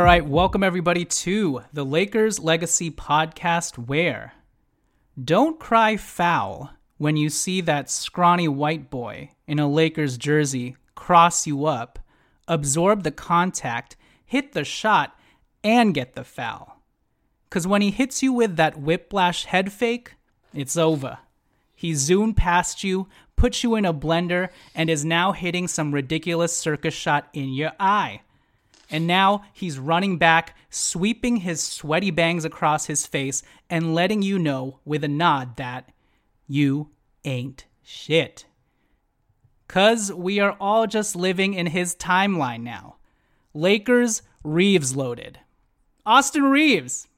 All right, welcome everybody to the Lakers Legacy Podcast, where don't cry foul when you see that scrawny white boy in a Lakers jersey cross you up, absorb the contact, hit the shot, and get the foul. Because when he hits you with that whiplash head fake, it's over. He zoomed past you, put you in a blender, and is now hitting some ridiculous circus shot in your eye. And now he's running back, sweeping his sweaty bangs across his face, and letting you know with a nod that you ain't shit. Cuz we are all just living in his timeline now. Lakers Reaves loaded. Austin Reaves.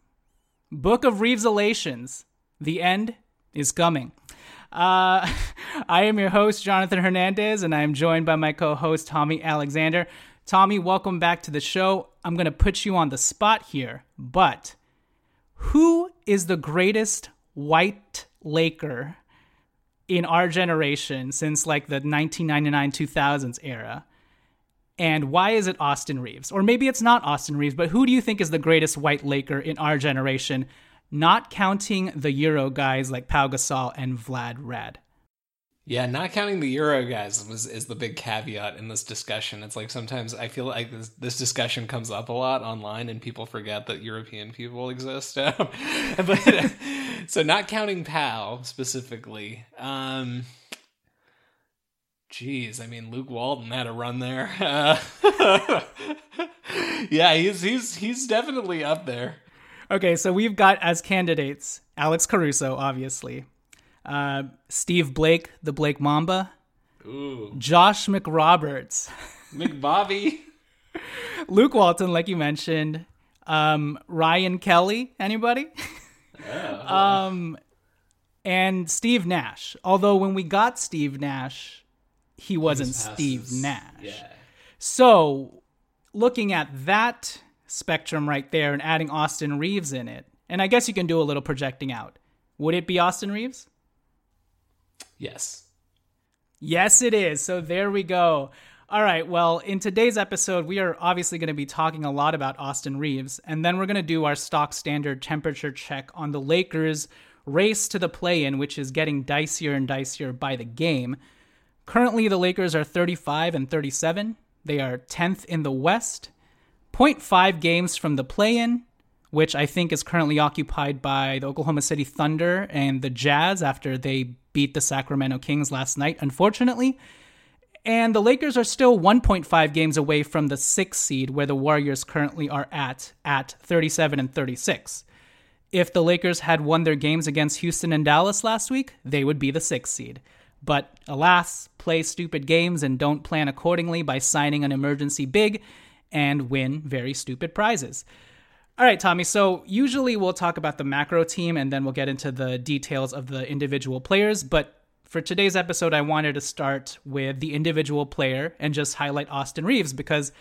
Book of Reavesalations. The end is coming. Uh, I am your host, Jonathan Hernandez, and I am joined by my co host, Tommy Alexander. Tommy, welcome back to the show. I'm going to put you on the spot here, but who is the greatest white Laker in our generation since like the 1999 2000s era? And why is it Austin Reaves? Or maybe it's not Austin Reaves, but who do you think is the greatest white Laker in our generation, not counting the Euro guys like Pau Gasol and Vlad Rad? Yeah, not counting the Euro guys was is the big caveat in this discussion. It's like sometimes I feel like this, this discussion comes up a lot online, and people forget that European people exist. but so, not counting Pau specifically. Um, geez, I mean, Luke Walton had a run there. Uh, yeah, he's he's he's definitely up there. Okay, so we've got as candidates Alex Caruso, obviously uh, Steve Blake, the Blake Mamba, Ooh. Josh McRoberts, McBobby, Luke Walton, like you mentioned, um, Ryan Kelly, anybody? Oh. um, and Steve Nash. Although when we got Steve Nash, he wasn't was Steve Nash. Yeah. So, looking at that spectrum right there and adding Austin Reaves in it, and I guess you can do a little projecting out. Would it be Austin Reaves? Yes. Yes, it is. So there we go. All right. Well, in today's episode, we are obviously going to be talking a lot about Austin Reaves, and then we're going to do our stock standard temperature check on the Lakers' race to the play in, which is getting dicier and dicier by the game. Currently, the Lakers are 35 and 37. They are 10th in the West, 0.5 games from the play in, which I think is currently occupied by the Oklahoma City Thunder and the Jazz after they beat the Sacramento Kings last night, unfortunately. And the Lakers are still 1.5 games away from the sixth seed, where the Warriors currently are at, at 37 and 36. If the Lakers had won their games against Houston and Dallas last week, they would be the sixth seed. But alas, play stupid games and don't plan accordingly by signing an emergency big and win very stupid prizes. All right, Tommy. So usually we'll talk about the macro team and then we'll get into the details of the individual players. But for today's episode, I wanted to start with the individual player and just highlight Austin Reaves because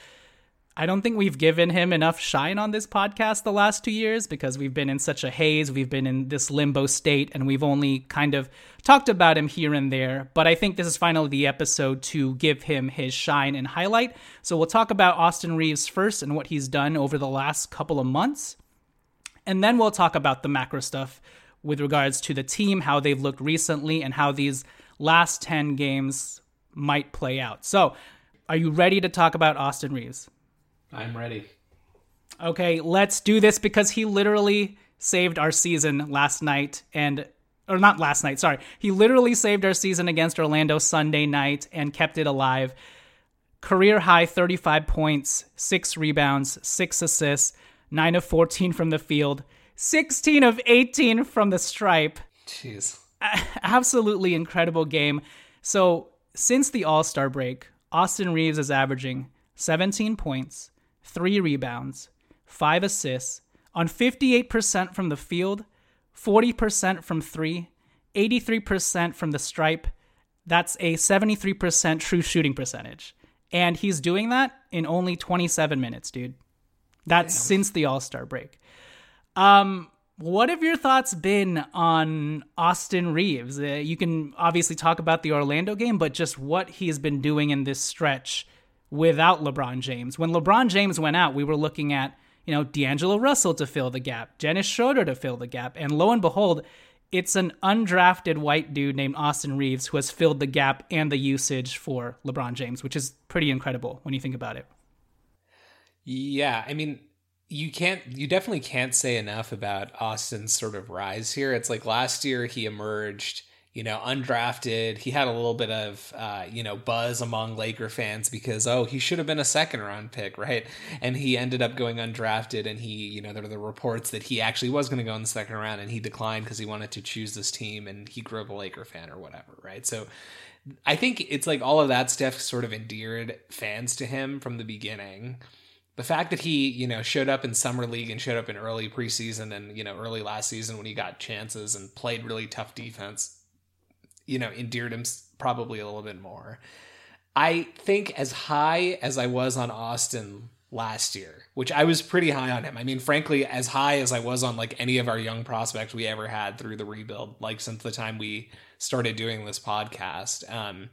I don't think we've given him enough shine on this podcast the last two years because we've been in such a haze. We've been in this limbo state and we've only kind of talked about him here and there. But I think this is finally the episode to give him his shine and highlight. So we'll talk about Austin Reaves first and what he's done over the last couple of months. And then we'll talk about the macro stuff with regards to the team, how they've looked recently, and how these last 10 games might play out. So, are you ready to talk about Austin Reaves? I'm ready. Okay, let's do this because he literally saved our season last night and or not last night, sorry. He literally saved our season against Orlando Sunday night and kept it alive. Career high 35 points, 6 rebounds, 6 assists, 9 of 14 from the field, 16 of 18 from the stripe. Jeez. Absolutely incredible game. So, since the All Star break, Austin Reaves is averaging 17 points, 3 rebounds, 5 assists, on 58% from the field, 40% from 3, 83% from the stripe. That's a 73% true shooting percentage. And he's doing that in only 27 minutes, dude. That's Damn. since the All Star break. Um, what have your thoughts been on Austin Reaves? Uh, you can obviously talk about the Orlando game, but just what he's been doing in this stretch without LeBron James. When LeBron James went out, we were looking at, you know, D'Angelo Russell to fill the gap, Dennis Schroeder to fill the gap. And lo and behold, it's an undrafted white dude named Austin Reaves who has filled the gap and the usage for LeBron James, which is pretty incredible when you think about it. Yeah, I mean, you can't you definitely can't say enough about Austin's sort of rise here. It's like last year he emerged, you know, undrafted. He had a little bit of uh, you know, buzz among Laker fans because oh, he should have been a second round pick, right? And he ended up going undrafted and he, you know, there were the reports that he actually was going to go in the second round and he declined because he wanted to choose this team and he grew up a Laker fan or whatever, right? So I think it's like all of that stuff sort of endeared fans to him from the beginning the fact that he you know showed up in summer league and showed up in early preseason and you know early last season when he got chances and played really tough defense you know endeared him probably a little bit more i think as high as i was on austin last year which i was pretty high on him i mean frankly as high as i was on like any of our young prospects we ever had through the rebuild like since the time we started doing this podcast um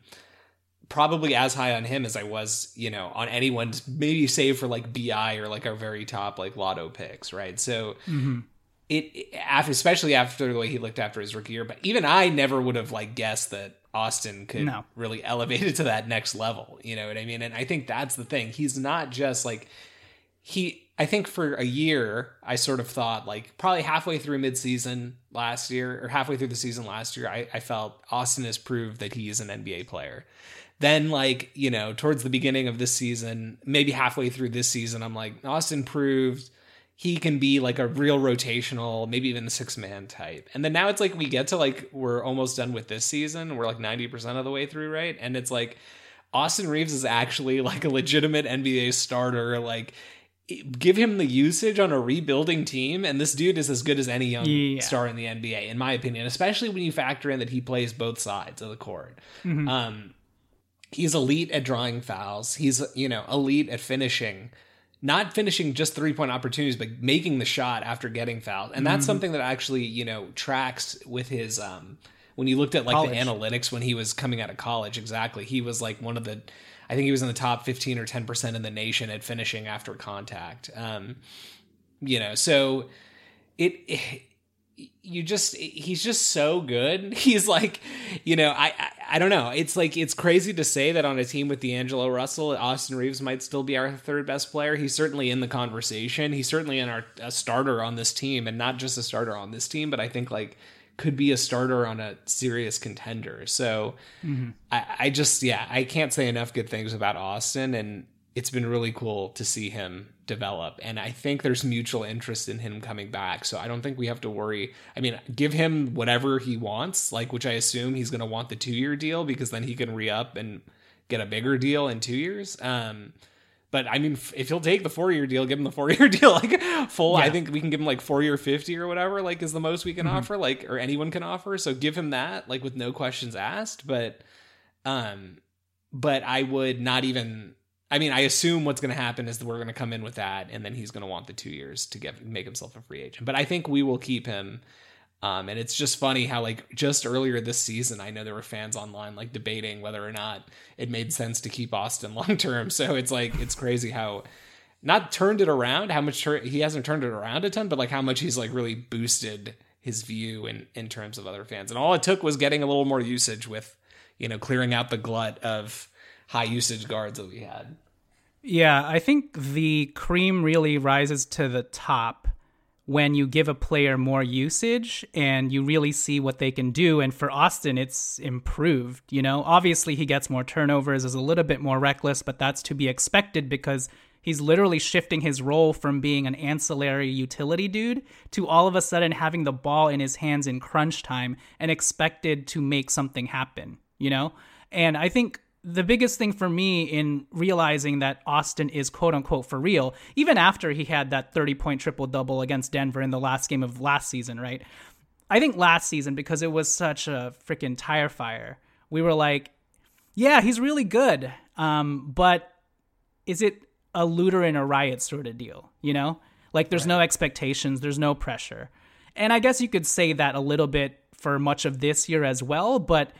probably as high on him as I was, you know, on anyone, maybe save for like BI or like our very top like lotto picks, right? So mm-hmm. It, after, especially after the way he looked after his rookie year, but even I never would have like guessed that Austin could no. really elevate it to that next level. You know what I mean? And I think that's the thing. He's not just like he. I think for a year, I sort of thought like probably halfway through midseason last year or halfway through the season last year, I, I felt Austin has proved that he is an NBA player. Then, like, you know, towards the beginning of this season, maybe halfway through this season, I'm like, Austin proved he can be like a real rotational, maybe even a six man type. And then now it's like we get to like, we're almost done with this season. We're like 90% of the way through, right? And it's like, Austin Reaves is actually like a legitimate NBA starter. Like, give him the usage on a rebuilding team, and this dude is as good as any young yeah. star in the NBA, in my opinion. Especially when you factor in that he plays both sides of the court. Mm-hmm. Um, he's elite at drawing fouls. He's, you know, elite at finishing. Not finishing just three point opportunities, but making the shot after getting fouled. And that's mm-hmm. something that actually, you know, tracks with his um when you looked at like college. the analytics when he was coming out of college, exactly. He was like one of the I think he was in the top 15 or 10% in the nation at finishing after contact. Um, you know, so it, it you just he's just so good. He's like, you know, I, I, I don't know. It's like it's crazy to say that on a team with D'Angelo Russell, Austin Reaves might still be our third best player. He's certainly in the conversation. He's certainly in our a starter on this team, and not just a starter on this team, but I think like could be a starter on a serious contender. So mm-hmm. I, I just yeah, I can't say enough good things about Austin, and it's been really cool to see him develop. And I think there's mutual interest in him coming back. So I don't think we have to worry. I mean, give him whatever he wants, like which I assume he's going to want the two year deal because then he can re up and get a bigger deal in two years. Um, but I mean, if he'll take the four year deal, give him the four year deal, like full. Yeah. I think we can give him like four year fifty or whatever, like is the most we can mm-hmm. offer, like or anyone can offer. So give him that, like with no questions asked. But, um, but I would not even I mean, I assume what's going to happen is that we're going to come in with that, and then he's going to want the two years to get make himself a free agent. But I think we will keep him. Um, and it's just funny how like just earlier this season, I know there were fans online like debating whether or not it made sense to keep Austin long term. So it's like it's crazy how not turned it around, how much tur- he hasn't turned it around a ton, but like how much he's like really boosted his view in in terms of other fans. And all it took was getting a little more usage with you know, clearing out the glut of high usage guards that we had. Yeah, I think the cream really rises to the top when you give a player more usage and you really see what they can do. And for Austin, it's improved. You know, obviously he gets more turnovers, is a little bit more reckless, but that's to be expected because he's literally shifting his role from being an ancillary utility dude to all of a sudden having the ball in his hands in crunch time and expected to make something happen, you know? And I think the biggest thing for me in realizing that Austin is quote unquote for real, even after he had that 30 point triple double against Denver in the last game of last season, right? I think last season, because it was such a freaking tire fire, we were like, yeah, he's really good. Um, but is it a looter in a riot sort of deal, you know? Like there's right. no expectations, there's no pressure. And I guess you could say that a little bit for much of this year as well, but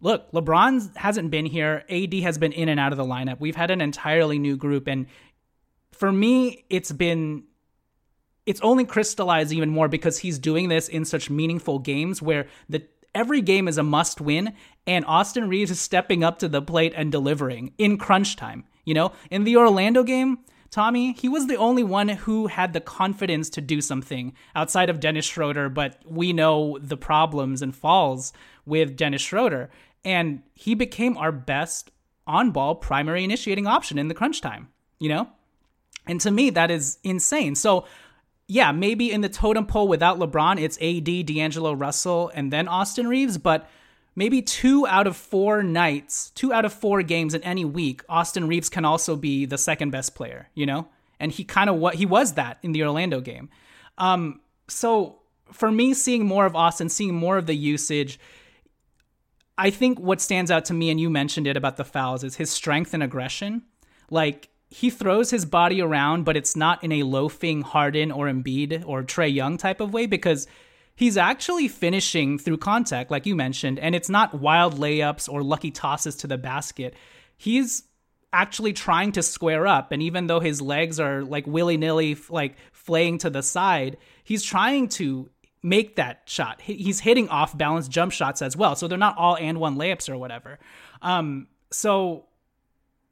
look, LeBron hasn't been here. AD has been in and out of the lineup. We've had an entirely new group. And for me, it's been, it's only crystallized even more because he's doing this in such meaningful games where the, every game is a must win. And Austin Reaves is stepping up to the plate and delivering in crunch time. You know, in the Orlando game, Tommy, he was the only one who had the confidence to do something outside of Dennis Schroeder, but we know the problems and falls with Dennis Schroeder and he became our best on ball primary initiating option in the crunch time, you know? And to me, that is insane. So, yeah, maybe in the totem pole without LeBron, it's AD, D'Angelo Russell, and then Austin Reaves, but maybe two out of four nights, two out of four games in any week, Austin Reaves can also be the second best player, you know? And he kind of what he was that in the Orlando game. Um, so for me, seeing more of Austin, seeing more of the usage, I think what stands out to me, and you mentioned it about the fouls, is his strength and aggression. Like he throws his body around, but it's not in a loafing Harden or Embiid or Trae Young type of way because he's actually finishing through contact, like you mentioned, and it's not wild layups or lucky tosses to the basket. He's actually trying to square up, and even though his legs are like willy nilly, like flaying to the side, he's trying to make that shot. He's hitting off balance jump shots as well. So they're not all and one layups or whatever. Um, so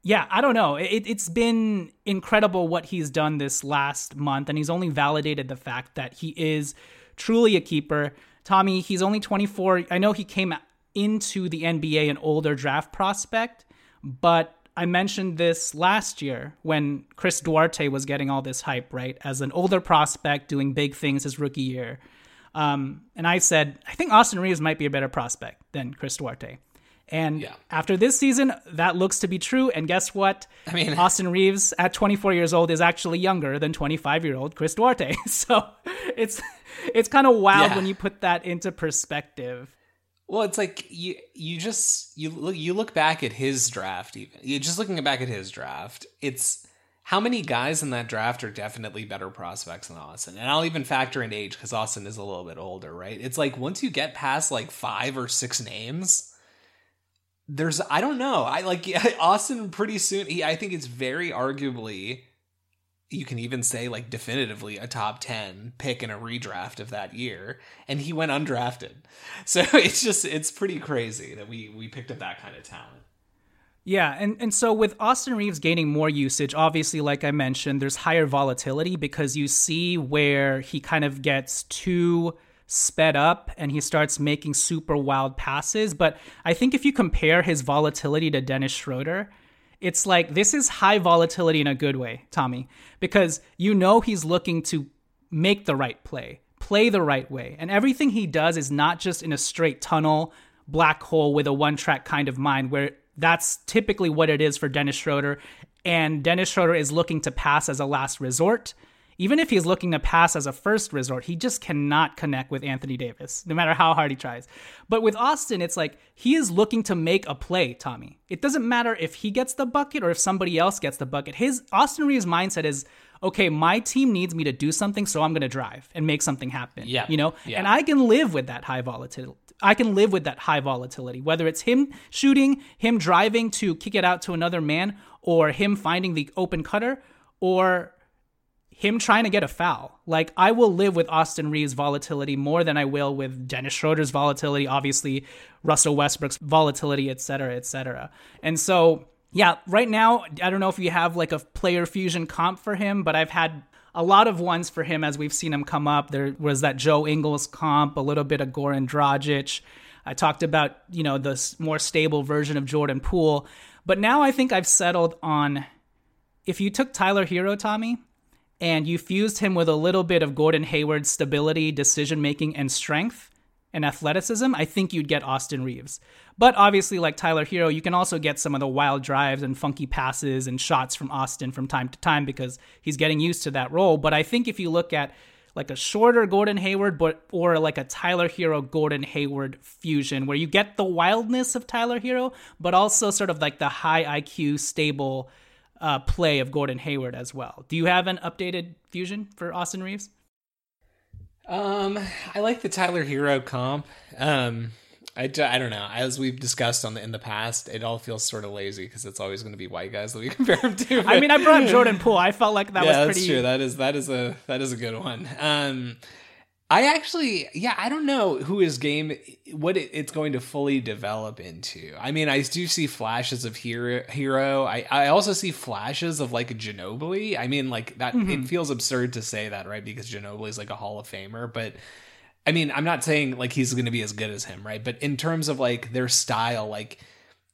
yeah, I don't know. It, has been incredible what he's done this last month, and he's only validated the fact that he is truly a keeper. Tommy, he's only 24. I know he came into the NBA an older draft prospect, but I mentioned this last year when Chris Duarte was getting all this hype, right? As an older prospect doing big things his rookie year. Um, and I said, I think Austin Reaves might be a better prospect than Chris Duarte. And yeah. after this season, that looks to be true. And guess what? I mean, Austin Reaves at 24 years old is actually younger than 25 year old Chris Duarte. So it's it's kind of wild yeah. when you put that into perspective. Well, it's like you you just you look you look back at his draft even. You just looking back at his draft. It's how many guys in that draft are definitely better prospects than Austin? And I'll even factor in age because Austin is a little bit older, right? It's like once you get past like five or six names, there's I don't know. I like Austin pretty soon. He, I think it's very arguably you can even say like definitively a top 10 pick in a redraft of that year and he went undrafted so it's just it's pretty crazy that we we picked up that kind of talent yeah, and, and so with Austin Reaves gaining more usage, obviously, like I mentioned, there's higher volatility because you see where he kind of gets too sped up and he starts making super wild passes. But I think if you compare his volatility to Dennis Schroeder, it's like this is high volatility in a good way, Tommy, because you know he's looking to make the right play, play the right way. And everything he does is not just in a straight tunnel, black hole with a one track kind of mind where that's typically what it is for Dennis Schroeder. And Dennis Schroeder is looking to pass as a last resort. Even if he's looking to pass as a first resort, he just cannot connect with Anthony Davis, no matter how hard he tries. But with Austin, it's like he is looking to make a play, Tommy. It doesn't matter if he gets the bucket or if somebody else gets the bucket. His Austin Reaves' mindset is, okay, my team needs me to do something, so I'm going to drive and make something happen. Yeah. You know? Yeah. And I can live with that high volatility I can live with that high volatility, whether it's him shooting, him driving to kick it out to another man, or him finding the open cutter, or him trying to get a foul. Like I will live with Austin Reaves' volatility more than I will with Dennis Schroeder's volatility, obviously Russell Westbrook's volatility, et cetera, et cetera. And so, yeah, right now, I don't know if you have like a player fusion comp for him, but I've had a lot of ones for him as we've seen him come up. There was that Joe Ingles comp, a little bit of Goran Dragic. I talked about, you know, the more stable version of Jordan Poole. But now I think I've settled on if you took Tyler Herro, Tommy, and you fused him with a little bit of Gordon Hayward's stability, decision making, and strength and athleticism, I think you'd get Austin Reaves. But obviously, like Tyler Herro, you can also get some of the wild drives and funky passes and shots from Austin from time to time because he's getting used to that role. But I think if you look at like a shorter Gordon Hayward, but or like a Tyler Herro Gordon Hayward fusion, where you get the wildness of Tyler Herro, but also sort of like the high IQ, stable uh, play of Gordon Hayward as well. Do you have an updated fusion for Austin Reaves? Um, I like the Tyler Herro comp. Um, I, I don't know. As we've discussed on the, in the past, it all feels sort of lazy because it's always going to be white guys that we compare him to. I mean, I brought Jordan Poole. I felt like that yeah, was pretty. that's true. That is that is a that is a good one. Um, I actually, yeah, I don't know who his game, what it, it's going to fully develop into. I mean, I do see flashes of hero. Herro. I, I also see flashes of like Ginobili. I mean, like that. Mm-hmm. It feels absurd to say that, right? Because Ginobili is like a Hall of Famer, but I mean, I'm not saying like he's going to be as good as him, right? But in terms of like their style, like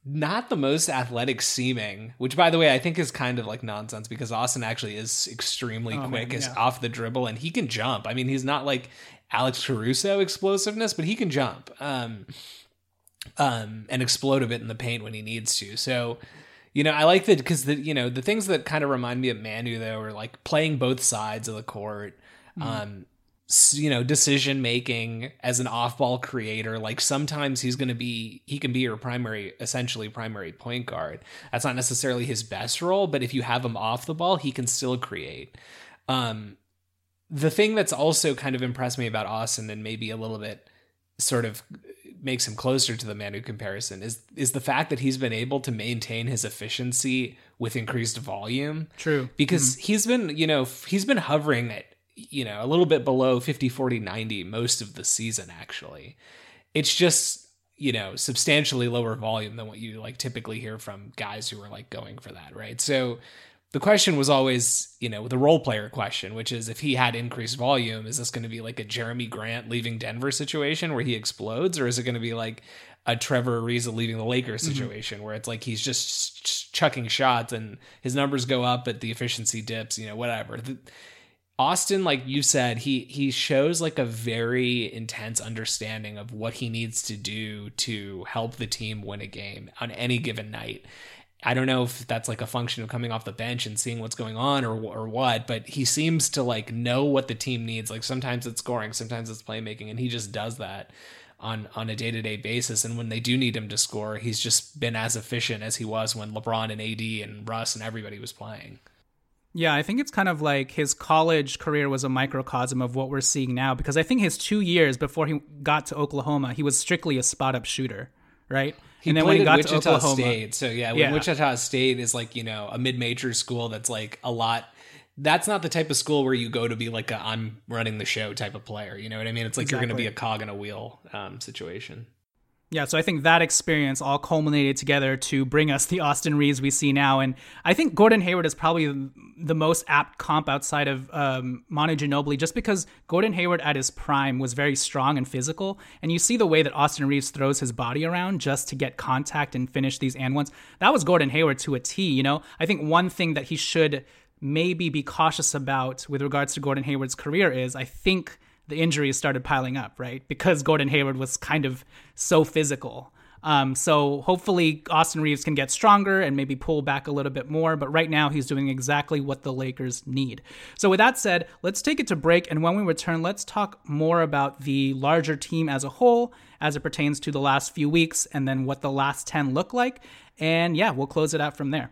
not the most athletic seeming, which by the way, I think is kind of like nonsense because Austin actually is extremely oh, quick, man, is off the dribble, and he can jump. I mean, he's not like Alex Caruso explosiveness, but he can jump. Um, um, and explode a bit in the paint when he needs to. So, you know, I like that because the you know the things that kind of remind me of Manu though are like playing both sides of the court. Mm. Um, you know decision making as an off-ball creator like sometimes he's going to be he can be your primary essentially primary point guard that's not necessarily his best role but if you have him off the ball he can still create um the thing that's also kind of impressed me about Austin and maybe a little bit sort of makes him closer to the Manu comparison is is the fact that he's been able to maintain his efficiency with increased volume. True. Because mm-hmm. he's been, you know, he's been hovering at you know, a little bit below 50 40 90 most of the season actually. It's just, you know, substantially lower volume than what you like typically hear from guys who are like going for that, right? So the question was always, you know, the role player question, which is if he had increased volume, is this going to be like a Jerami Grant leaving Denver situation where he explodes, or is it going to be like a Trevor Ariza leaving the Lakers mm-hmm. situation mm-hmm. where it's like he's just chucking shots and his numbers go up, but the efficiency dips, you know, whatever. The, Austin, like you said, he he shows like a very intense understanding of what he needs to do to help the team win a game on any given night. I don't know if that's like a function of coming off the bench and seeing what's going on or or what, but he seems to like know what the team needs. Like sometimes it's scoring, sometimes it's playmaking, and he just does that on on a day to day basis. And when they do need him to score, he's just been as efficient as he was when LeBron and AD and Russ and everybody was playing. Yeah, I think it's kind of like his college career was a microcosm of what we're seeing now because I think his two years before he got to Oklahoma, he was strictly a spot up shooter, right? He and then when he got Wichita to Oklahoma, State, so yeah, yeah, Wichita State is like you know a mid major school that's like a lot. That's not the type of school where you go to be like a I'm running the show type of player. You know what I mean? It's like exactly. you're going to be a cog in a wheel um, situation. Yeah, so I think that experience all culminated together to bring us the Austin Reaves we see now. And I think Gordon Hayward is probably the most apt comp outside of um, Manu Ginobili, just because Gordon Hayward at his prime was very strong and physical. And you see the way that Austin Reaves throws his body around just to get contact and finish these and ones. That was Gordon Hayward to a T, you know? I think one thing that he should maybe be cautious about with regards to Gordon Hayward's career is I think – the injuries started piling up, right? Because Gordon Hayward was kind of so physical. Um, so hopefully Austin Reaves can get stronger and maybe pull back a little bit more. But right now he's doing exactly what the Lakers need. So with that said, let's take it to break. And when we return, let's talk more about the larger team as a whole as it pertains to the last few weeks and then what the last 10 look like. And yeah, we'll close it out from there.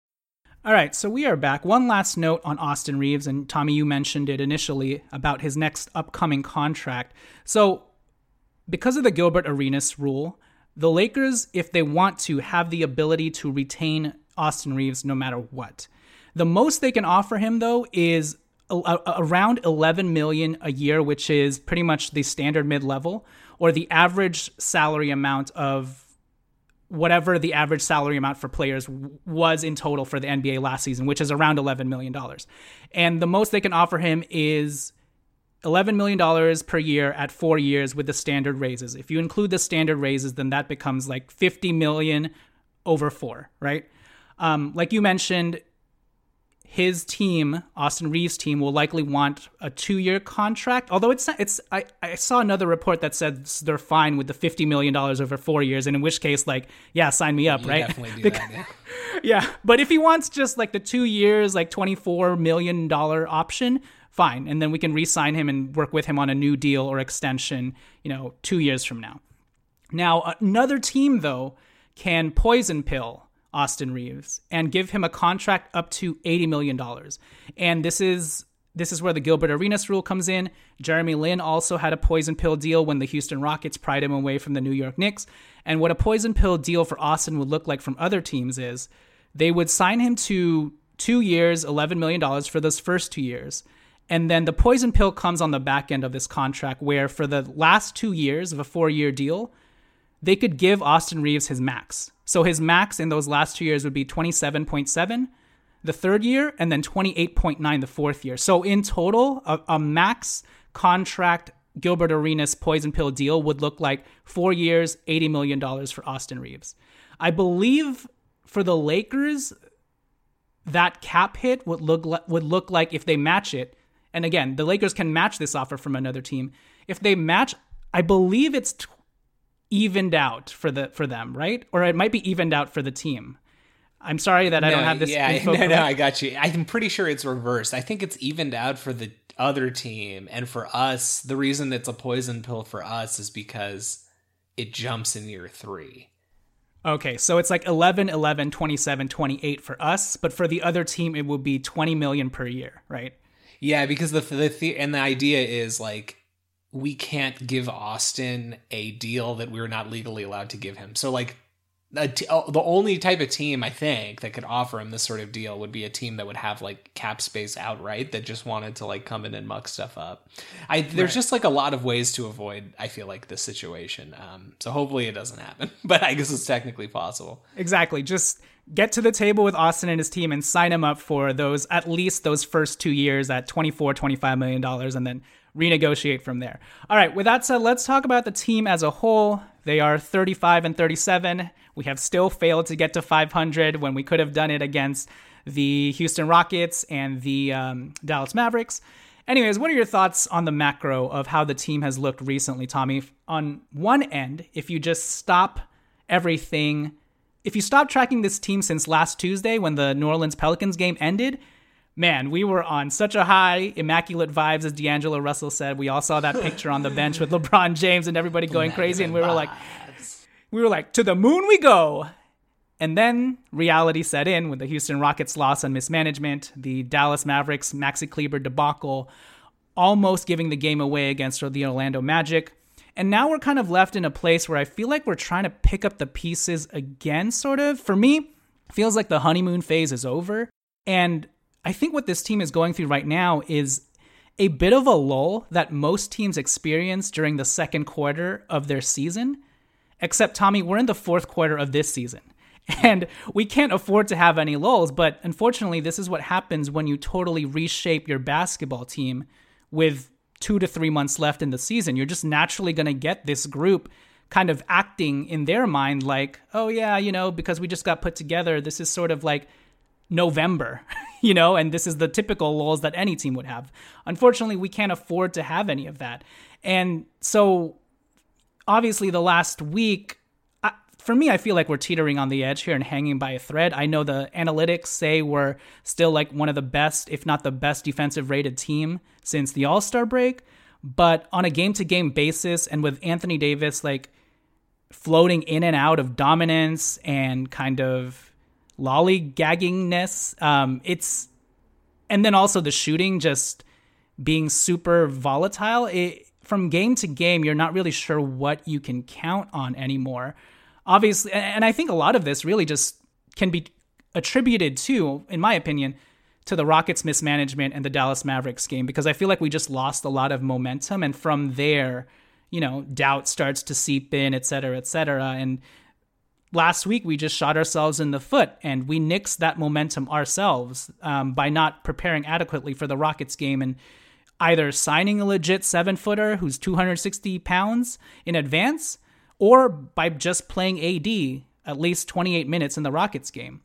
All right, so we are back. One last note on Austin Reaves, and Tommy, you mentioned it initially about his next upcoming contract. So, because of the Gilbert Arenas rule, the Lakers, if they want to, have the ability to retain Austin Reaves no matter what. The most they can offer him, though, is a- a- around 11 million a year, which is pretty much the standard mid-level or the average salary amount of whatever the average salary amount for players was in total for the NBA last season, which is around $11 million. And the most they can offer him is $11 million per year at four years with the standard raises. If you include the standard raises, then that becomes like 50 million over four, right? Um, like you mentioned, his team, Austin Reaves' team, will likely want a two-year contract. Although it's it's I, I saw another report that said they're fine with the fifty million dollars over four years, and in which case, like, yeah, sign me up, You right? Because- that. Yeah. yeah, but if he wants just like the two years, like twenty-four million dollar option, fine, and then we can re-sign him and work with him on a new deal or extension, you know, two years from now. Now, another team though can poison pill Austin Reaves and give him a contract up to $80 million. And this is this is where the Gilbert Arenas rule comes in. Jeremy Lin also had a poison pill deal when the Houston Rockets pried him away from the New York Knicks. And what a poison pill deal for Austin would look like from other teams is they would sign him to two years, $11 million for those first two years. And then the poison pill comes on the back end of this contract, where for the last two years of a four year deal, they could give Austin Reaves his max. So his max in those last two years would be 27.7 the third year and then 28.9 the fourth year. So in total, a, a max contract Gilbert Arenas poison pill deal would look like four years, $80 million for Austin Reaves. I believe for the Lakers, that cap hit would look would look like if they match it. And again, the Lakers can match this offer from another team. If they match, I believe it's evened out for the for them, right? Or it might be evened out for the team. I'm sorry that I don't have this Yeah, info. no, no. I got you. I'm pretty sure it's reversed. I think it's evened out for the other team, and for us, the reason it's a poison pill for us is because it jumps in year three. Okay, so it's like 11, 11, 27, 28 for us, but for the other team it would be 20 million per year, right? Yeah, because the the, the and the idea is like we can't give Austin a deal that we're not legally allowed to give him. So like a t- oh, the only type of team I think that could offer him this sort of deal would be a team that would have like cap space outright that just wanted to like come in and muck stuff up. I there's just like a lot of ways to avoid I feel like this situation. Um, so hopefully it doesn't happen, but I guess it's technically possible. Exactly. Just get to the table with Austin and his team and sign him up for those at least those first 2 years at 24 25 million dollars and then renegotiate from there. All right, with that said, let's talk about the team as a whole. They are 35 and 37. We have still failed to get to 500 when we could have done it against the Houston Rockets and the um, Dallas Mavericks. Anyways, what are your thoughts on the macro of how the team has looked recently, Tommy? On one end, if you just stop everything, if you stop tracking this team since last Tuesday when the New Orleans Pelicans game ended, man, we were on such a high, immaculate vibes, as D'Angelo Russell said. We all saw that picture on the bench with LeBron James and everybody going crazy, and we were like, we were like, to the moon we go. And then reality set in with the Houston Rockets loss on mismanagement, the Dallas Mavericks Maxi Kleber debacle, almost giving the game away against the Orlando Magic. And now we're kind of left in a place where I feel like we're trying to pick up the pieces again, sort of. For me, it feels like the honeymoon phase is over. And I think what this team is going through right now is a bit of a lull that most teams experience during the second quarter of their season. Except, Tommy, we're in the fourth quarter of this season. And we can't afford to have any lulls, but unfortunately, this is what happens when you totally reshape your basketball team with two to three months left in the season. You're just naturally going to get this group kind of acting in their mind like, oh, yeah, you know, because we just got put together, this is sort of like November, you know, and this is the typical lulls that any team would have. Unfortunately, we can't afford to have any of that. And so, obviously, the last week, I, for me, I feel like we're teetering on the edge here and hanging by a thread. I know the analytics say we're still like one of the best, if not the best defensive rated team since the All Star break. But on a game to game basis, and with Anthony Davis like floating in and out of dominance and kind of lollygaggingness, um, it's and then also the shooting just being super volatile. It, from game to game, you're not really sure what you can count on anymore. Obviously, and I think a lot of this really just can be attributed to, in my opinion, to the Rockets' mismanagement and the Dallas Mavericks game because I feel like we just lost a lot of momentum. And from there, you know, doubt starts to seep in, et cetera, et cetera. And last week we just shot ourselves in the foot and we nixed that momentum ourselves um, by not preparing adequately for the Rockets game and either signing a legit seven footer who's 260 pounds in advance or by just playing AD at least 28 minutes in the Rockets game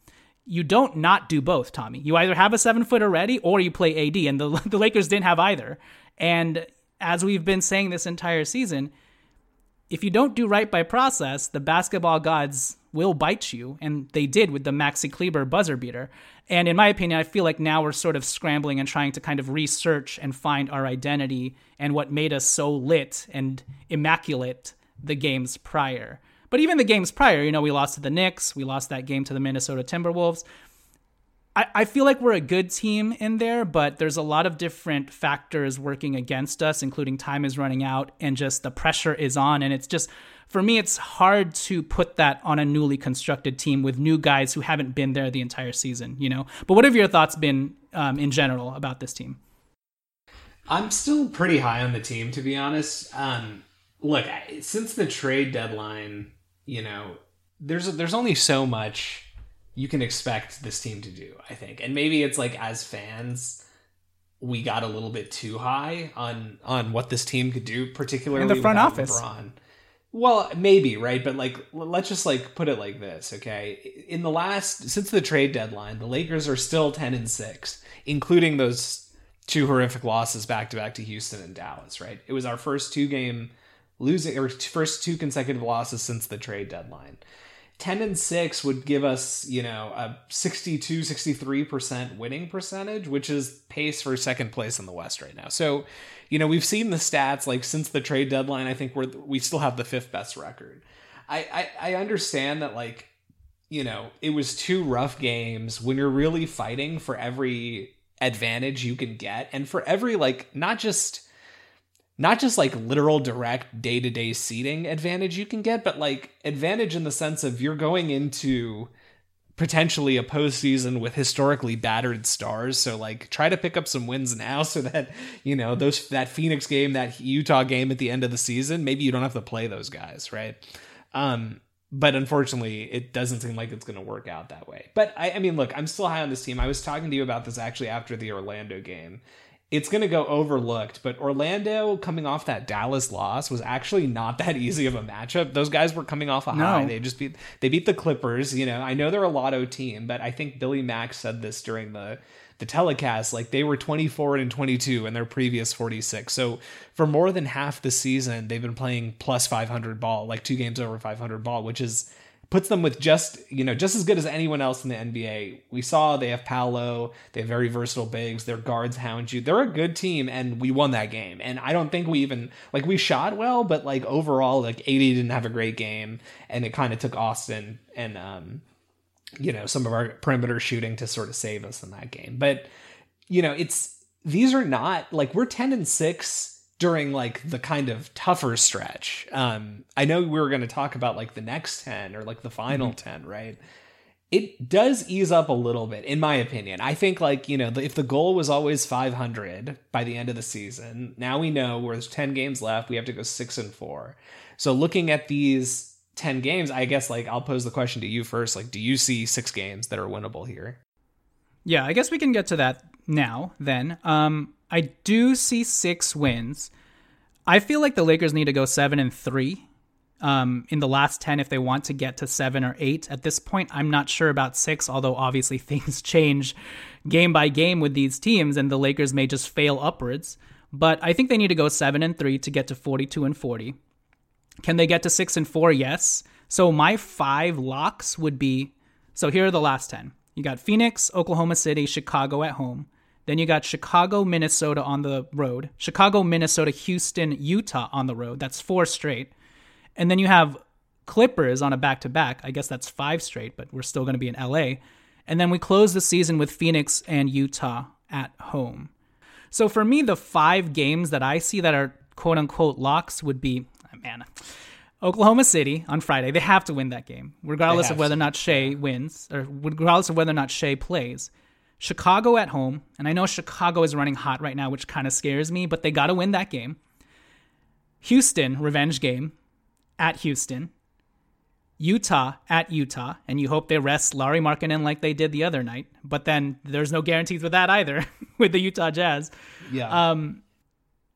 you don't not do both, Tommy. You either have a seven footer ready or you play AD, and the, the Lakers didn't have either. And as we've been saying this entire season, if you don't do right by process, the basketball gods will bite you, and they did with the Maxi Kleber buzzer beater. And in my opinion, I feel like now we're sort of scrambling and trying to kind of research and find our identity and what made us so lit and immaculate the games prior. But even the games prior, you know, we lost to the Knicks, we lost that game to the Minnesota Timberwolves. I, feel like we're a good team in there, but there's a lot of different factors working against us, including time is running out and just the pressure is on. And it's just, for me, it's hard to put that on a newly constructed team with new guys who haven't been there the entire season, you know? But what have your thoughts been um, in general about this team? I'm still pretty high on the team, to be honest. Um, look, since the trade deadline, you know, there's there's only so much you can expect this team to do, I think. And maybe it's like as fans we got a little bit too high on on what this team could do, particularly in the front office. LeBron. Well, maybe, right? But like let's just like put it like this, okay? In the last since the trade deadline, the Lakers are still 10 and 6, including those two horrific losses back to back to Houston and Dallas, right? It was our first two game losing or first two consecutive losses since the trade deadline. 10 and 6 would give us, you know, a 62 63% winning percentage, which is pace for second place in the West right now. So, you know, we've seen the stats like since the trade deadline, I think we're we still have the fifth best record. I I, I understand that like you know, it was two rough games when you're really fighting for every advantage you can get and for every like not just not just like literal direct day to day seating advantage you can get, but like advantage in the sense of you're going into potentially a postseason with historically battered stars. So like try to pick up some wins now so that, you know, those that Phoenix game, that Utah game at the end of the season, maybe you don't have to play those guys, right? Um, but unfortunately, it doesn't seem like it's going to work out that way. But I, I mean, look, I'm still high on this team. I was talking to you about this actually after the Orlando game it's going to go overlooked. But Orlando coming off that Dallas loss was actually not that easy of a matchup. Those guys were coming off a no. high. They just beat they beat the Clippers. You know, I know they're a lotto team, but I think Billy Mack said this during the the telecast. Like they were 24 and 22 in their previous 46. So for more than half the season, they've been playing plus 500 ball, like two games over 500 ball, which is puts them with just you know just as good as anyone else in the NBA. We saw they have Paolo, they have very versatile bigs, their guards hound you. They're a good team, and we won that game. And I don't think we even like we shot well, but like overall, like AD didn't have a great game, and it kind of took Austin and um, you know some of our perimeter shooting to sort of save us in that game. But you know, it's these are not like we're ten and six during like the kind of tougher stretch. Um, I know we were going to talk about like the next 10 or like the final mm-hmm. 10, right? It does ease up a little bit, in my opinion. I think, like, you know, if the goal was always 500 by the end of the season, now we know where there's 10 games left, we have to go six and four. So looking at these 10 games, I guess, like, I'll pose the question to you first. Like, do you see six games that are winnable here? Yeah, I guess we can get to that now then. Um, I do see six wins. I feel like the Lakers need to go seven and three um, in the last 10 if they want to get to seven or eight. At this point, I'm not sure about six, although obviously things change game by game with these teams, and the Lakers may just fail upwards. But I think they need to go seven and three to get to 42 and 40. Can they get to six and four? Yes. So my five locks would be so here are the last 10. You got Phoenix, Oklahoma City, Chicago at home. Then you got Chicago, Minnesota on the road. Chicago, Minnesota, Houston, Utah on the road. That's four straight. And then you have Clippers on a back to back. I guess that's five straight, but we're still going to be in LA. And then we close the season with Phoenix and Utah at home. So for me, the five games that I see that are quote unquote locks would be, man, Oklahoma City on Friday. They have to win that game, regardless of whether or not Shai wins, or regardless of whether or not Shai plays. Chicago at home, and I know Chicago is running hot right now, which kind of scares me, but they got to win that game. Houston, revenge game at Houston. Utah at Utah, and you hope they rest Lauri Markkanen like they did the other night. But then there's no guarantees with that either with the Utah Jazz. Yeah. Um,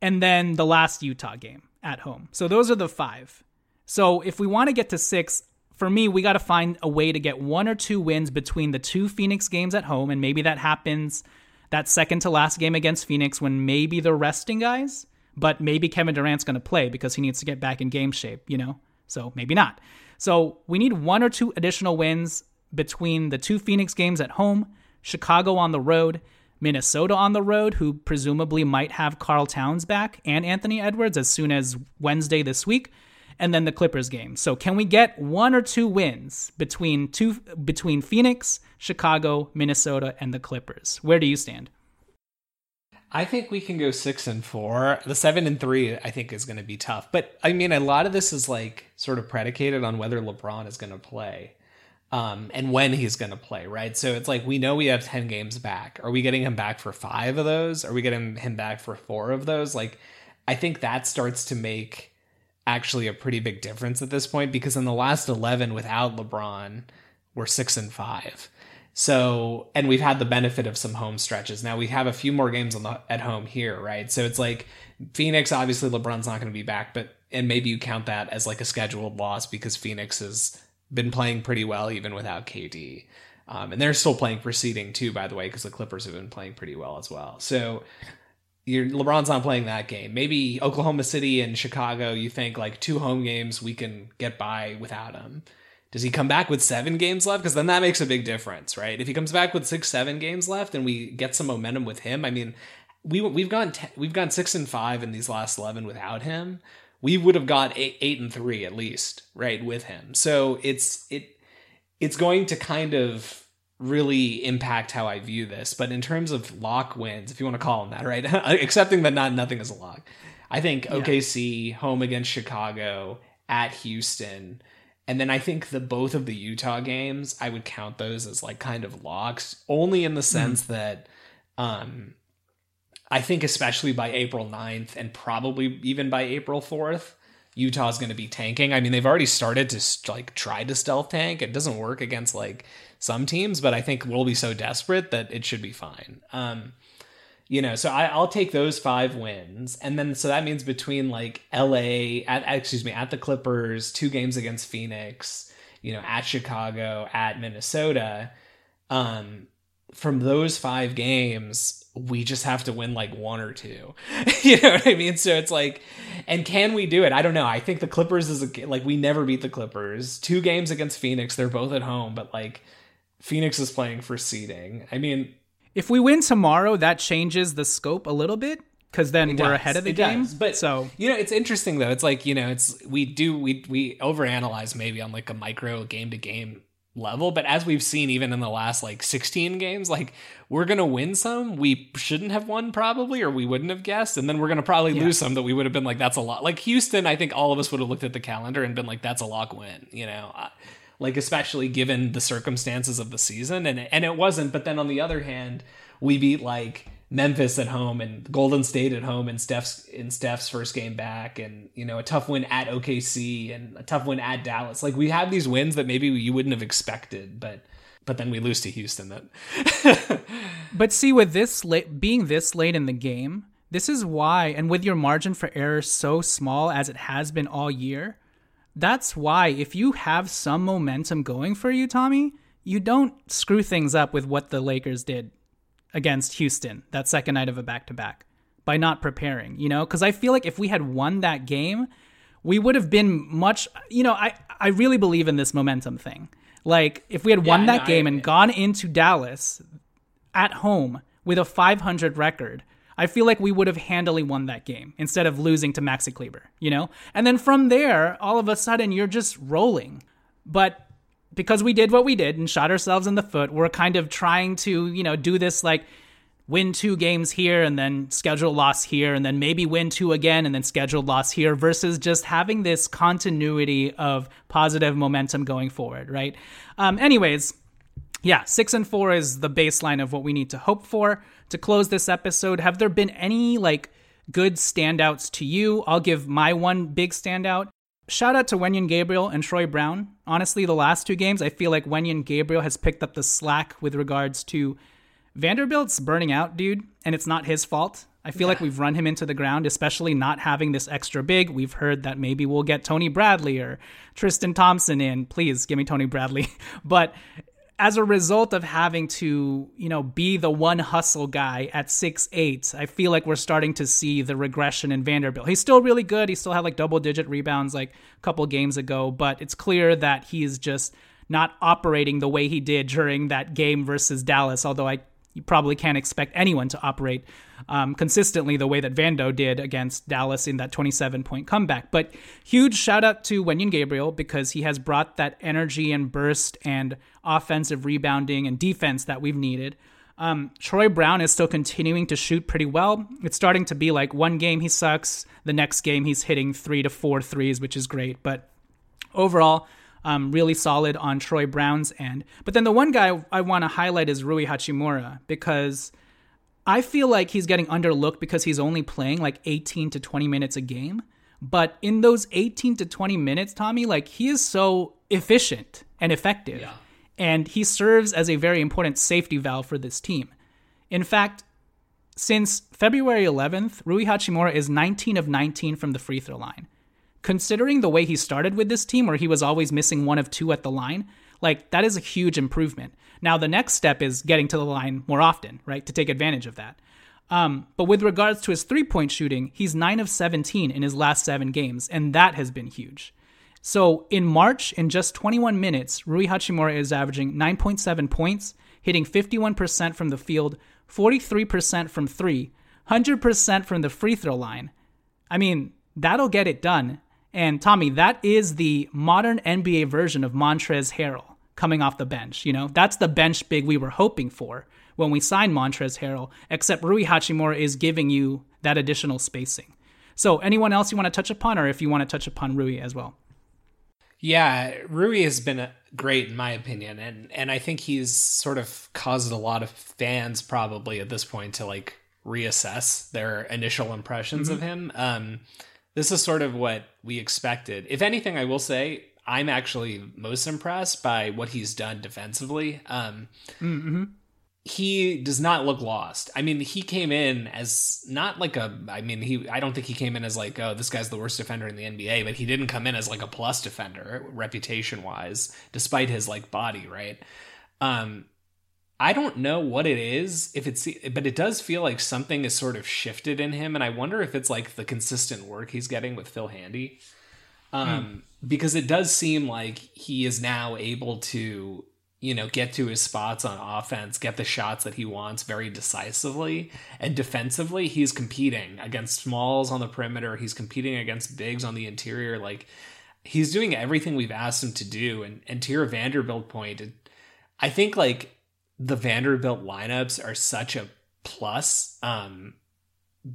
and then the last Utah game at home. So those are the five. So if we want to get to six, for me, we got to find a way to get one or two wins between the two Phoenix games at home, and maybe that happens that second to last game against Phoenix when maybe they're resting guys, but maybe Kevin Durant's going to play because he needs to get back in game shape, you know? So maybe not. So we need one or two additional wins between the two Phoenix games at home, Chicago on the road, Minnesota on the road, who presumably might have Karl Towns back and Anthony Edwards as soon as Wednesday this week, and then the Clippers game. So can we get one or two wins between two between Phoenix, Chicago, Minnesota, and the Clippers? Where do you stand? I think we can go six and four. The seven and three, I think, is going to be tough. But I mean, a lot of this is like sort of predicated on whether LeBron is going to play um, and when he's going to play, right? So it's like we know we have 10 games back. Are we getting him back for five of those? Are we getting him back for four of those? Like, I think that starts to make actually a pretty big difference at this point because in the last 11 without LeBron, we're six and five. So, and we've had the benefit of some home stretches. Now we have a few more games on the, at home here, right? So it's like Phoenix, obviously LeBron's not going to be back, but, and maybe you count that as like a scheduled loss because Phoenix has been playing pretty well even without KD. Um, and they're still playing for too, by the way, because the Clippers have been playing pretty well as well. So you're, LeBron's not playing that game. Maybe Oklahoma City and Chicago, you think like two home games we can get by without him. Does he come back with seven games left? Because then that makes a big difference, right? If he comes back with six, seven games left, and we get some momentum with him, I mean, we we've gone we we've gone six and five in these last eleven without him. We would have got eight, eight and three at least, right, with him. So it's it it's going to kind of really impact how I view this. But in terms of lock wins, if you want to call them that, right, accepting that not nothing is a lock, I think yeah. OKC home against Chicago at Houston and then I think the both of the Utah games, I would count those as like kind of locks, only in the mm-hmm. sense mm-hmm. that um I think especially by April 9th and probably even by April 4th, Utah's going to be tanking. I mean, they've already started to like try to stealth tank. It doesn't work against like some teams, but I think we'll be so desperate that it should be fine. Um you know, so I, will take those five wins, and then so that means between like L.A. at excuse me at the Clippers, two games against Phoenix, you know, at Chicago, at Minnesota. Um, from those five games, we just have to win like one or two. you know what I mean? So it's like, and can we do it? I don't know. I think the Clippers is a, like we never beat the Clippers. Two games against Phoenix, they're both at home, but like Phoenix is playing for seeding. I mean, if we win tomorrow, that changes the scope a little bit because then we're ahead of the it game. Does. But so you know, it's interesting though. It's like you know, it's we do we we overanalyze maybe on like a micro game to game level, but as we've seen even in the last like 16 games, like we're gonna win some we shouldn't have won probably, or we wouldn't have guessed, and then we're gonna probably yeah. lose some that we would have been like that's a lot. Like Houston, I think all of us would have looked at the calendar and been like that's a lock win. You know. Uh, like especially given the circumstances of the season and and it wasn't but then on the other hand we beat like Memphis at home and Golden State at home and Steph's in Steph's first game back and you know a tough win at OKC and a tough win at Dallas. Like we have these wins that maybe you wouldn't have expected, but but then we lose to Houston that But see with this late being this late in the game, this is why and with your margin for error so small as it has been all year, that's why if you have some momentum going for you, Tommy, you don't screw things up with what the Lakers did against Houston that second night of a back to back by not preparing, you know? Because I feel like if we had won that game, we would have been much. You know, I I really believe in this momentum thing. Like if we had won that no, game I- and gone into Dallas at home with a 500 record, I feel like we would have handily won that game instead of losing to Maxi Kleber, you know? And then from there, all of a sudden, you're just rolling. But because we did what we did and shot ourselves in the foot, we're kind of trying to, you know, do this like win two games here and then schedule loss here and then maybe win two again and then schedule loss here versus just having this continuity of positive momentum going forward, right? Um, anyways, yeah, six and four is the baseline of what we need to hope for to close this episode. Have there been any like good standouts to you? I'll give my one big standout. Shout out to Wenyen Gabriel and Troy Brown. Honestly, the last two games, I feel like Wenyen Gabriel has picked up the slack with regards to Vanderbilt's burning out, dude, and it's not his fault. I feel like we've run him into the ground, especially not having this extra big. We've heard that maybe we'll get Tony Bradley or Tristan Thompson in. Please give me Tony Bradley. But as a result of having to, you know, be the one hustle guy at six eight, I feel like we're starting to see the regression in Vanderbilt. He's still really good. He still had like double digit rebounds like a couple games ago, but it's clear that he's just not operating the way he did during that game versus Dallas, although I you probably can't expect anyone to operate um, consistently the way that Vando did against Dallas in that 27 point comeback. But huge shout out to Wenyen Gabriel because he has brought that energy and burst and offensive rebounding and defense that we've needed. Um, Troy Brown is still continuing to shoot pretty well. It's starting to be like one game he sucks, the next game he's hitting three to four threes, which is great. But overall, um, really solid on Troy Brown's end. But then the one guy I want to highlight is Rui Hachimura because I feel like he's getting underlooked because he's only playing like 18 to 20 minutes a game. But in those 18 to 20 minutes, Tommy, like he is so efficient and effective. And he serves as a very important safety valve for this team. In fact, since February 11th, Rui Hachimura is 19 of 19 from the free throw line considering the way he started with this team, where he was always missing one of two at the line, like that is a huge improvement. Now, the next step is getting to the line more often, right, to take advantage of that. Um, but with regards to his three point shooting, he's 9 of 17 in his last seven games, and that has been huge. So in March, in just 21 minutes, Rui Hachimura is averaging 9.7 points, hitting 51% from the field, 43% from three, 100% from the free throw line. I mean, that'll get it done. And Tommy, that is the modern NBA version of Montrez Harrell coming off the bench. You know, that's the bench big we were hoping for when we signed Montrez Harrell, except Rui Hachimura is giving you that additional spacing. So, anyone else you want to touch upon, or if you want to touch upon Rui as well? Yeah, Rui has been great in my opinion, and and I think he's sort of caused a lot of fans probably at this point to like reassess their initial impressions of him. Um, this is sort of what we expected. If anything, I will say I'm actually most impressed by what he's done defensively. Um, he does not look lost. I mean, he came in as not like a. I mean, he. I don't think he came in as like, oh, this guy's the worst defender in the NBA. But he didn't come in as like a plus defender, reputation wise, despite his like body, right? Um, I don't know what it is, if it's, but it does feel like something is sort of shifted in him, and I wonder if it's like the consistent work he's getting with Phil Handy, um, because it does seem like he is now able to, you know, get to his spots on offense, get the shots that he wants very decisively, and defensively, he's competing against smalls on the perimeter, he's competing against bigs on the interior, like he's doing everything we've asked him to do, and and to your Vanderbilt point, it, I think like the Vanderbilt lineups are such a plus um,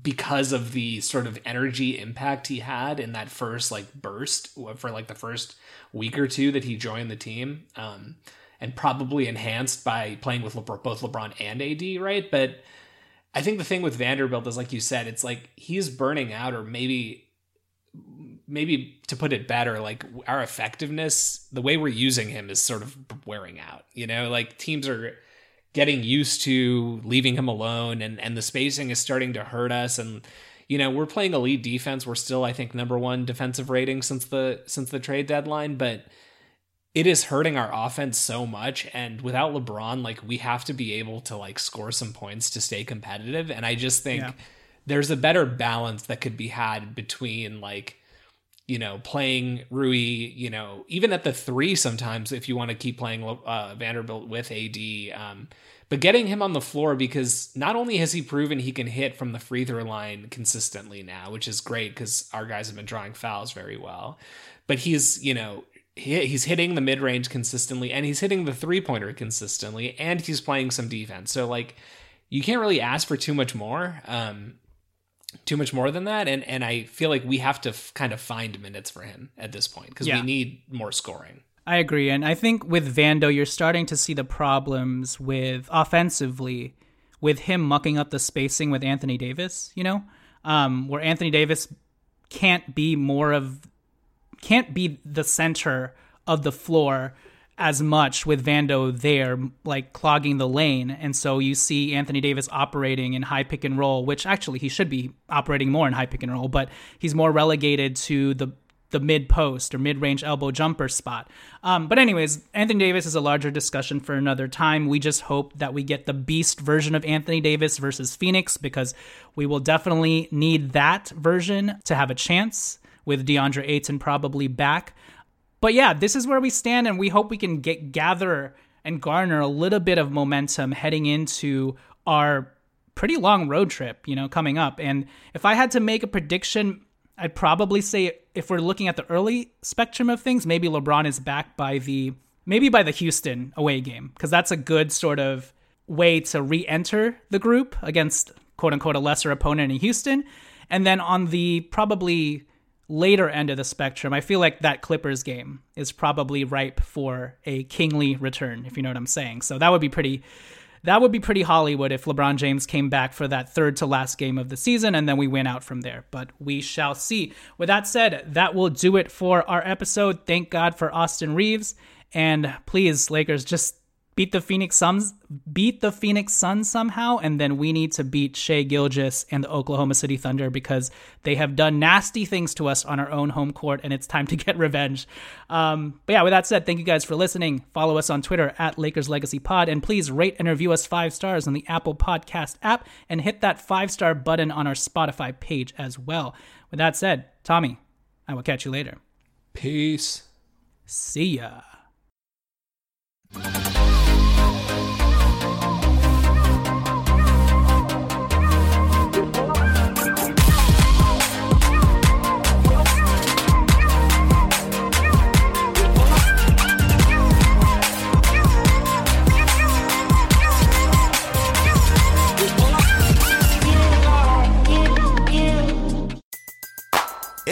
because of the sort of energy impact he had in that first like burst for like the first week or two that he joined the team, um, and probably enhanced by playing with LeBron, both LeBron and AD, right? But I think the thing with Vanderbilt is like you said, it's like he's burning out, or maybe maybe to put it better, like our effectiveness, the way we're using him is sort of wearing out. You know, like teams are getting used to leaving him alone and and the spacing is starting to hurt us and you know, we're playing elite defense. We're still I think number 1 defensive rating since the since the trade deadline, but it is hurting our offense so much and without LeBron like we have to be able to like score some points to stay competitive and I just think Yeah. there's a better balance that could be had between like you know, playing Rui, you know, even at the three sometimes if you want to keep playing uh, Vanderbilt with AD. Um, but getting him on the floor because not only has he proven he can hit from the free throw line consistently now, which is great because our guys have been drawing fouls very well, but he's, you know, he's hitting the mid range consistently and he's hitting the three pointer consistently and he's playing some defense. So, like, you can't really ask for too much more. Um, too much more than that and and I feel like we have to f- kind of find minutes for him at this point because yeah. we need more scoring. I agree and I think with Vando you're starting to see the problems with offensively with him mucking up the spacing with Anthony Davis, you know? Um, where Anthony Davis can't be more of can't be the center of the floor as much with Vando there, like clogging the lane. And so you see Anthony Davis operating in high pick and roll, which actually he should be operating more in high pick and roll, but he's more relegated to the the mid post or mid range elbow jumper spot. Um, but, anyways, Anthony Davis is a larger discussion for another time. We just hope that we get the beast version of Anthony Davis versus Phoenix because we will definitely need that version to have a chance with DeAndre Ayton probably back. But yeah, this is where we stand, and we hope we can get gather and garner a little bit of momentum heading into our pretty long road trip, you know, coming up. And if I had to make a prediction, I'd probably say if we're looking at the early spectrum of things, maybe LeBron is back by the maybe by the Houston away game because that's a good sort of way to re-enter the group against quote unquote a lesser opponent in Houston. And then on the probably later end of the spectrum, I feel like that Clippers game is probably ripe for a kingly return, if you know what I'm saying. So that would be pretty that would be pretty Hollywood if LeBron James came back for that third to last game of the season and then we win out from there. But we shall see. With that said, that will do it for our episode. Thank God for Austin Reaves. And please, Lakers, just beat the Phoenix Suns, beat the Phoenix Suns somehow, and then we need to beat Shai Gilgeous and the Oklahoma City Thunder because they have done nasty things to us on our own home court, and it's time to get revenge. Um, but yeah, with that said, thank you guys for listening. Follow us on Twitter at Lakers Legacy Pod, and please rate and review us five stars on the Apple Podcast app, and hit that five star button on our Spotify page as well. With that said, Tommy, I will catch you later. Peace. See ya.